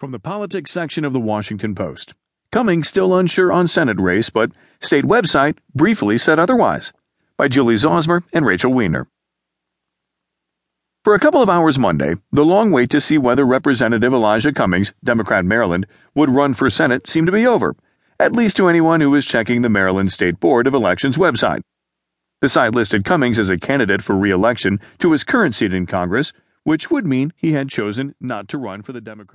From the politics section of the Washington Post. Cummings still unsure on Senate race, but state website briefly said otherwise. By Julie Zauzmer and Rachel Weiner. For a couple of hours Monday, the long wait to see whether Representative Elijah Cummings, Democrat Maryland, would run for Senate seemed to be over, at least to anyone who was checking the Maryland State Board of Elections website. The site listed Cummings as a candidate for re election to his current seat in Congress, which would mean he had chosen not to run for the Democrat.